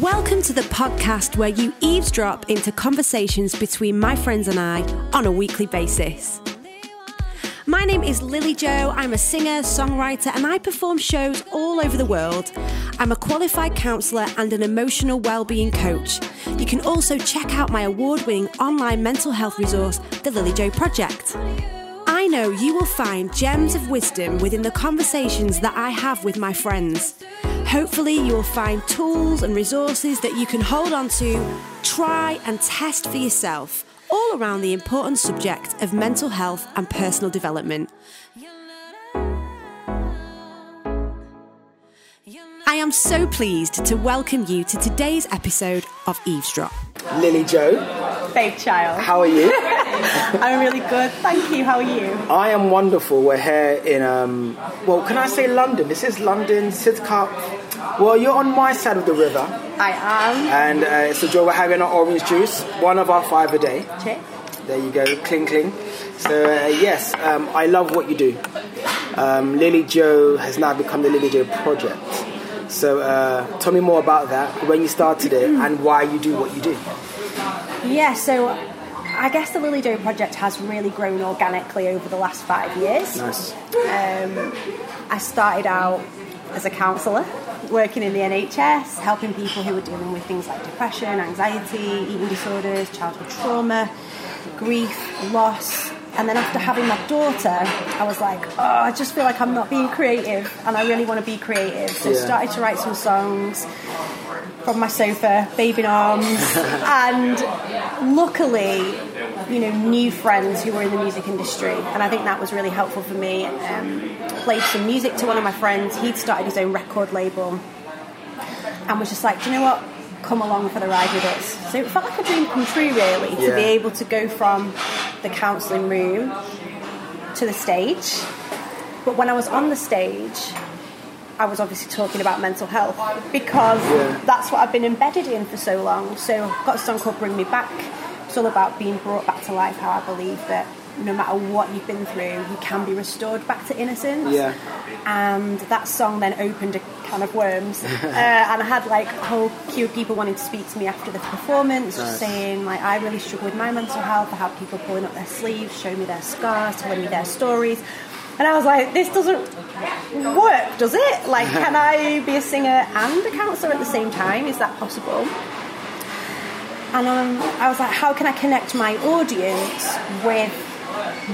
Welcome to the podcast where you eavesdrop into conversations between my friends and I on a weekly basis. My name is Lily Jo. I'm a singer, songwriter, and I perform shows all over the world. I'm a qualified counsellor and an emotional well-being coach. You can also check out my award-winning online mental health resource, the Lily Jo Project. I know you will find gems of wisdom within the conversations that I have with my friends. Hopefully, you will find tools and resources that you can hold on to, try, and test for yourself, all around the important subject of mental health and personal development. I am so pleased to welcome you to today's episode of Eavesdrop. Lily Jo, Babe child. how are you? I'm really good. Thank you. How are you? I am wonderful. We're here in, um, well, can I say London? This is London, Sidcup. Well, you're on my side of the river, I am. and uh, it's a joy we're having our orange juice, one of our five a day. Chick. There you go, cling cling. So, uh, yes, um, I love what you do. Um, Lily Jo has now become the Lily Jo Project. So, uh, tell me more about that, when you started it, and why you do what you do. Yeah, so I guess the Lily Jo project has really grown organically over the last five years. Nice. Um, I started out as a counsellor, working in the NHS, helping people who were dealing with things like depression, anxiety, eating disorders, childhood trauma, grief, loss. And then after having my daughter, I was like, oh, I just feel like I'm not being creative, and I really want to be creative. So I started to write some songs from my sofa, baby in arms, and luckily, you know, new friends who were in the music industry, and I think that was really helpful for me. Um, played some music to one of my friends. He'd started his own record label, and was just like, do you know what? Come along for the ride with us. So it felt like a dream come true, really, to Yeah. be able to go from the counselling room to the stage. But when I was on the stage, I was obviously talking about mental health because Yeah. that's what I've been embedded in for so long. So I've got a song called Bring Me Back. It's all about being brought back to life, how I believe that no matter what you've been through, you can be restored back to innocence. Yeah. And that song then opened a can of worms. uh, and I had like a whole queue of people wanting to speak to me after the performance, Nice. saying like I really struggle with my mental health. I have people pulling up their sleeves, showing me their scars, telling me their stories. And I was like, this doesn't work, does it? Like, can I be a singer and a counsellor at the same time? Is that possible? And um, I was like, how can I connect my audience with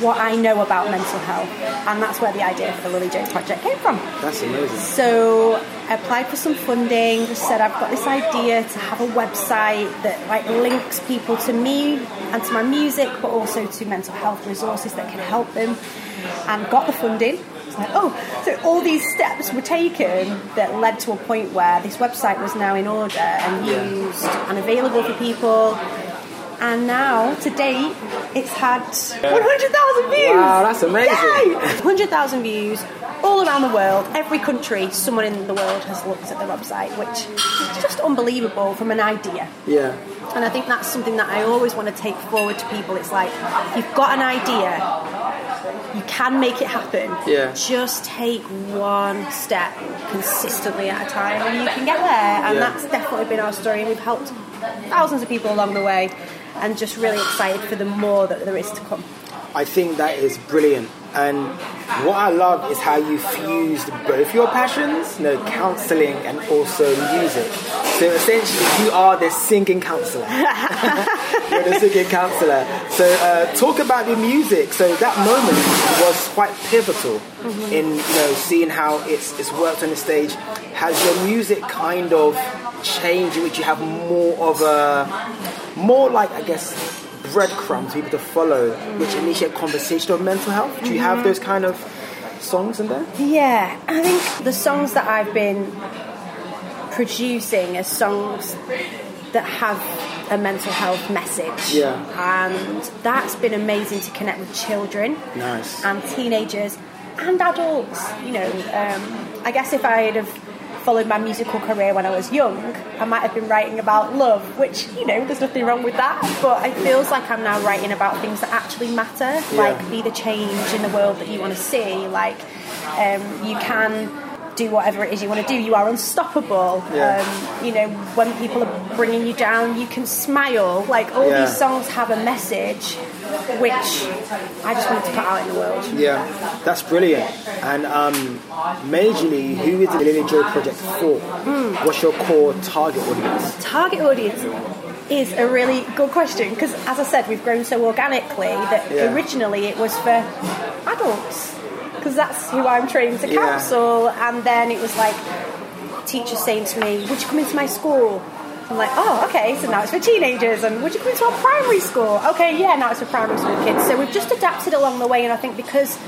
what I know about mental health? And that's where the idea for the Lily Jo Project came from. That's amazing. So I applied for some funding. Just said I've got this idea to have a website that like links people to me and to my music, but also to mental health resources that can help them. And got the funding. It's like, oh, so all these steps were taken that led to a point where this website was now in order and used and available for people. And now, to date, it's had 100,000 views. Wow, that's amazing. 100,000 views all around the world. Every country, someone in the world has looked at the website, which is just unbelievable from an idea. Yeah. And I think that's something that I always want to take forward to people. It's like, you've got an idea, you can make it happen. Yeah. Just take one step consistently at a time and you can get there. And Yeah. that's definitely been our story. We've helped thousands of people along the way and just really excited for the more that there is to come. I think that is brilliant. And what I love is how you fused both your passions, you know, counselling and also music. So essentially, you are the singing counsellor. You're the singing counsellor. So uh, talk about the music. So that moment was quite pivotal in you know seeing how it's it's worked on the stage. Has your music kind of changed in which you have more of a more like I guess breadcrumbs people to follow, which initiate conversation on mental health. Do you have those kind of songs in there? Yeah, I think the songs that I've been producing are songs that have a mental health message. Yeah. And that's been amazing to connect with children Nice. and teenagers and adults. You know, um, I guess if I'd have followed my musical career when I was young, I might have been writing about love, which, you know, there's nothing wrong with that. But it feels like I'm now writing about things that actually matter, like be the change in the world that you want to see. Like, um, you can do whatever it is you want to do. You are unstoppable. Yeah. Um, you know, when people are bringing you down, you can smile. Like all Yeah. these songs have a message, which I just wanted to put out in the world. Yeah, that's brilliant. And um, majorly, who is the Lily Jo project for? What's your core target audience? Target audience is a really good question because, as I said, we've grown so organically that Yeah. originally it was for adults because that's who I'm trained to Yeah. counsel, and then it was like teachers saying to me, "Would you come into my school?" I'm like, "Oh, okay." So now it's for teenagers, and would you come to our primary school? Okay, yeah, now it's for primary school kids. So we've just adapted along the way, and I think because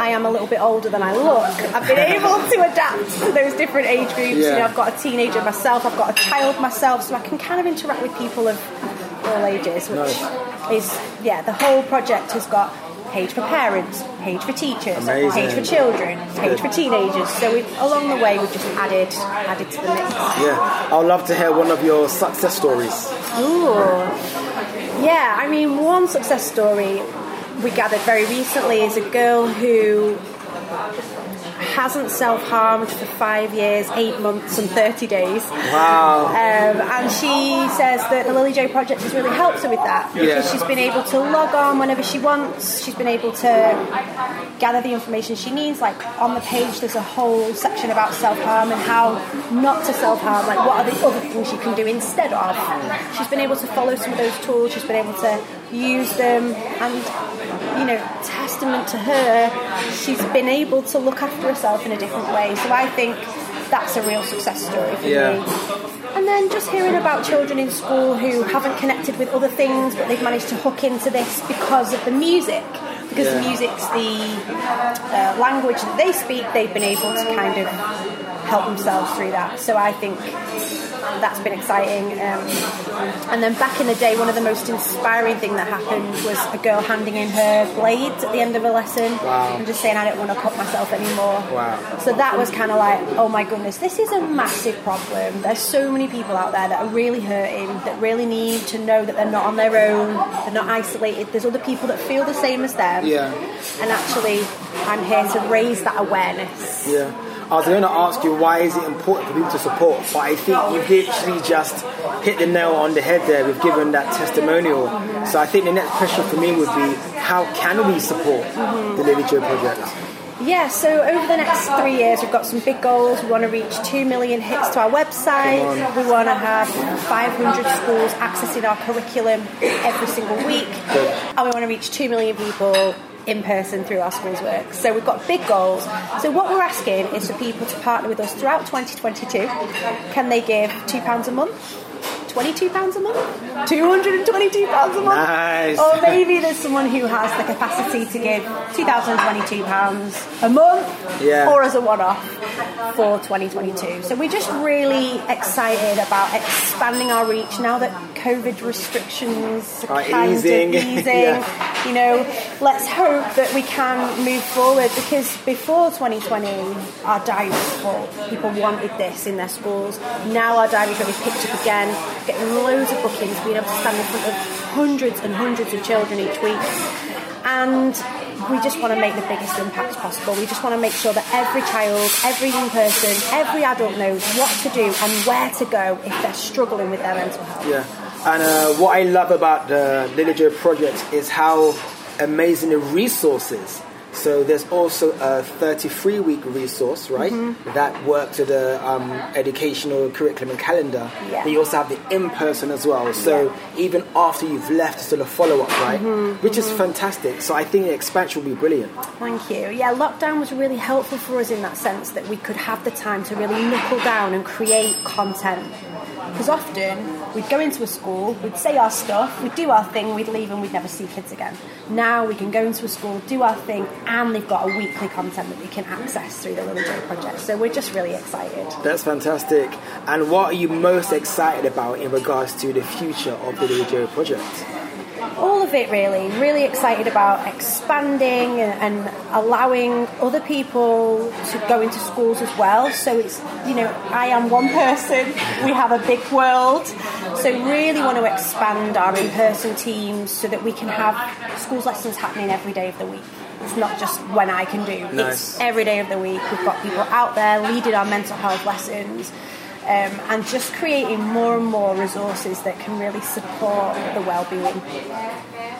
I am a little bit older than I look. I've been able to adapt to those different age groups. You Yeah. know, I've got a teenager myself, I've got a child myself, so I can kind of interact with people of all ages, which Nice. is, yeah, the whole project has got page for parents, page for teachers, Amazing. page for children, page for teenagers. So we've, along the way, we've just added added to the mix. Yeah, I'd love to hear one of your success stories. Ooh. Yeah, I mean, one success story we gathered very recently is a girl who hasn't self harmed for five years, eight months, and 30 days. Wow. Um, she says that the Lily Jo Project has really helped her with that because Yeah. she's been able to log on whenever she wants. She's been able to gather the information she needs. Like on the page, there's a whole section about self harm and how not to self harm. Like what are the other things you can do instead of. She's been able to follow some of those tools. She's been able to use them, and you know, testament to her, she's been able to look after herself in a different way. So I think that's a real success story for Yeah. me. And then just hearing about children in school who haven't connected with other things, but they've managed to hook into this because of the music. Because Yeah. the music's the uh, language that they speak, they've been able to kind of help themselves through that. So I think that's been exciting. Um, and then back in the day, one of the most inspiring thing that happened was a girl handing in her blades at the end of a lesson Wow. and just saying, "I don't want to cut myself anymore." Wow. So that was kind of like, oh my goodness, this is a massive problem. There's so many people out there that are really hurting, that really need to know that they're not on their own, they're not isolated. There's other people that feel the same as them. Yeah. And actually, I'm here to raise that awareness. Yeah. I was going to ask you why is it important for people to support, but I think you've literally just hit the nail on the head there with giving that testimonial. So I think the next question for me would be, how can we support the Lily Jo Project? Yeah, so over the next three years, we've got some big goals. We want to reach 2 million hits to our website. We want to have 500 schools accessing our curriculum every single week. Good. And we want to reach 2 million people in person through our schools work. So we've got big goals. So what we're asking is for people to partner with us throughout 2022. Can they give £2 a month? £22 a month? £222 a month? Nice. Or maybe there's someone who has the capacity to give £2,022 a month Yeah. or as a one-off for 2022. So we're just really excited about expanding our reach now that COVID restrictions are easing. of easing. Yeah. You know, let's hope that we can move forward because before 2020, our diaries were full. People wanted this in their schools. Now our diaries really picked up again, getting loads of bookings, being able to stand in front of hundreds and hundreds of children each week. And we just want to make the biggest impact possible. We just want to make sure that every child, every young person, every adult knows what to do and where to go if they're struggling with their mental health. Yeah. And uh, what I love about the Lily Jo project is how amazing the resources. So there's also a 33 week resource, right? Mm-hmm. That works with the um, educational curriculum and calendar. Yeah. Then you also have the in person as well. So even after you've left, it's still a follow up, right? Mm-hmm. Which is fantastic. So I think the expansion will be brilliant. Thank you. Yeah, lockdown was really helpful for us in that sense that we could have the time to really knuckle down and create content. Because often we'd go into a school, we'd say our stuff, we'd do our thing, we'd leave and we'd never see kids again. Now we can go into a school, do our thing, and they've got a weekly content that we can access through the Lily Jo Project. So we're just really excited. That's fantastic. And what are you most excited about in regards to the future of the Lily Jo project? All of it really really excited about expanding and, and allowing other people to go into schools as well so it's you know i am one person we have a big world so really want to expand our in-person teams so that we can have schools lessons happening every day of the week It's not just when I can do. Nice. It's every day of the week. We've got people out there leading our mental health lessons. Um, and just creating more and more resources that can really support the well-being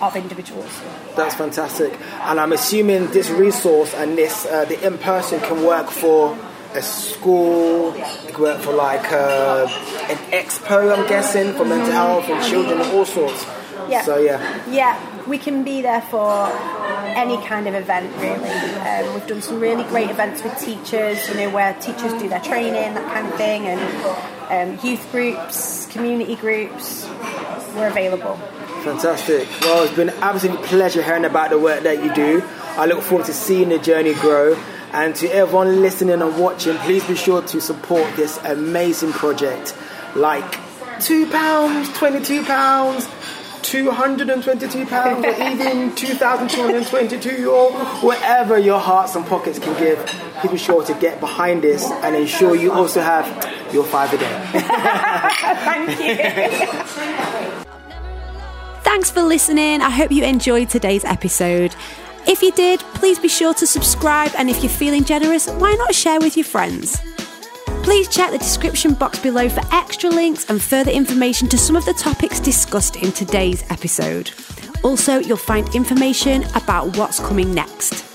of individuals. That's fantastic. And I'm assuming this resource and this uh, the in person can work for a school, it can work for like uh, an expo, I'm guessing, for mental health and children and all sorts. Yeah. So yeah. Yeah, we can be there for any kind of event really. Um, we've done some really great events with teachers, you know, where teachers do their training, that kind of thing, and um, youth groups, community groups. We're available. Fantastic. Well, it's been an absolute pleasure hearing about the work that you do. I look forward to seeing the journey grow. And to everyone listening and watching, please be sure to support this amazing project. Like £2, £22, £222, or even 2222 or whatever your hearts and pockets can give. Please be sure to get behind this and ensure you also have your five a day. Thank you. Thanks for listening. I hope you enjoyed today's episode. If you did, please be sure to subscribe, and if you're feeling generous, why not share with your friends? Please check the description box below for extra links and further information to some of the topics discussed in today's episode. Also, you'll find information about what's coming next.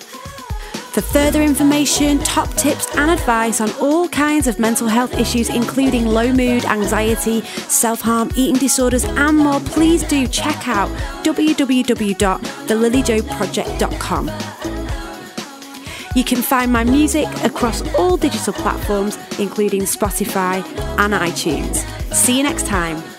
For further information, top tips, and advice on all kinds of mental health issues, including low mood, anxiety, self harm, eating disorders, and more, please do check out www.thelilyjoproject.com. You can find my music across all digital platforms, including Spotify and iTunes. See you next time.